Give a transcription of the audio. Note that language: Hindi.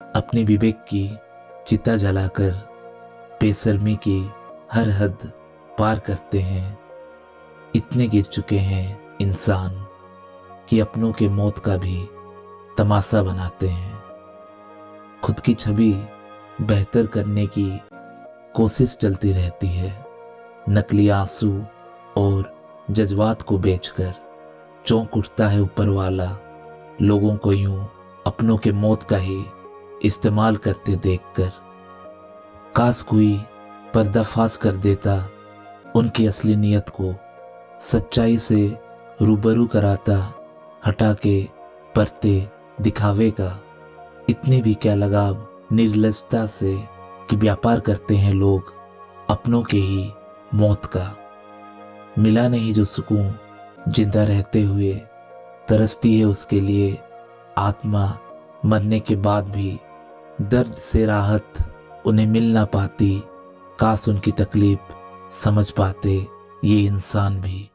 अपने विवेक की चिता जलाकर बेशर्मी की हर हद पार करते हैं। इतने गिर चुके हैं इंसान कि अपनों के मौत का भी तमाशा बनाते हैं। खुद की छवि बेहतर करने की कोशिश चलती रहती है। नकली आँसू और जज्बात को बेचकर चौंक उठता है ऊपर वाला। लोगों को यूँ अपनों के मौत का ही इस्तेमाल करते देखकर काश कोई पर्दाफाश कर देता, उनकी असली नीयत को सच्चाई से रूबरू कराता, हटा के परते दिखावे का इतनी भी क्या लगाव, निर्लजता से कि व्यापार करते हैं लोग अपनों के ही मौत का। मिला नहीं जो सुकून, ज़िंदा रहते हुए तरसती है उसके लिए आत्मा मरने के बाद भी दर्द से राहत उन्हें मिल ना पाती काश उनकी तकलीफ़ समझ पाते, ये इंसान भी।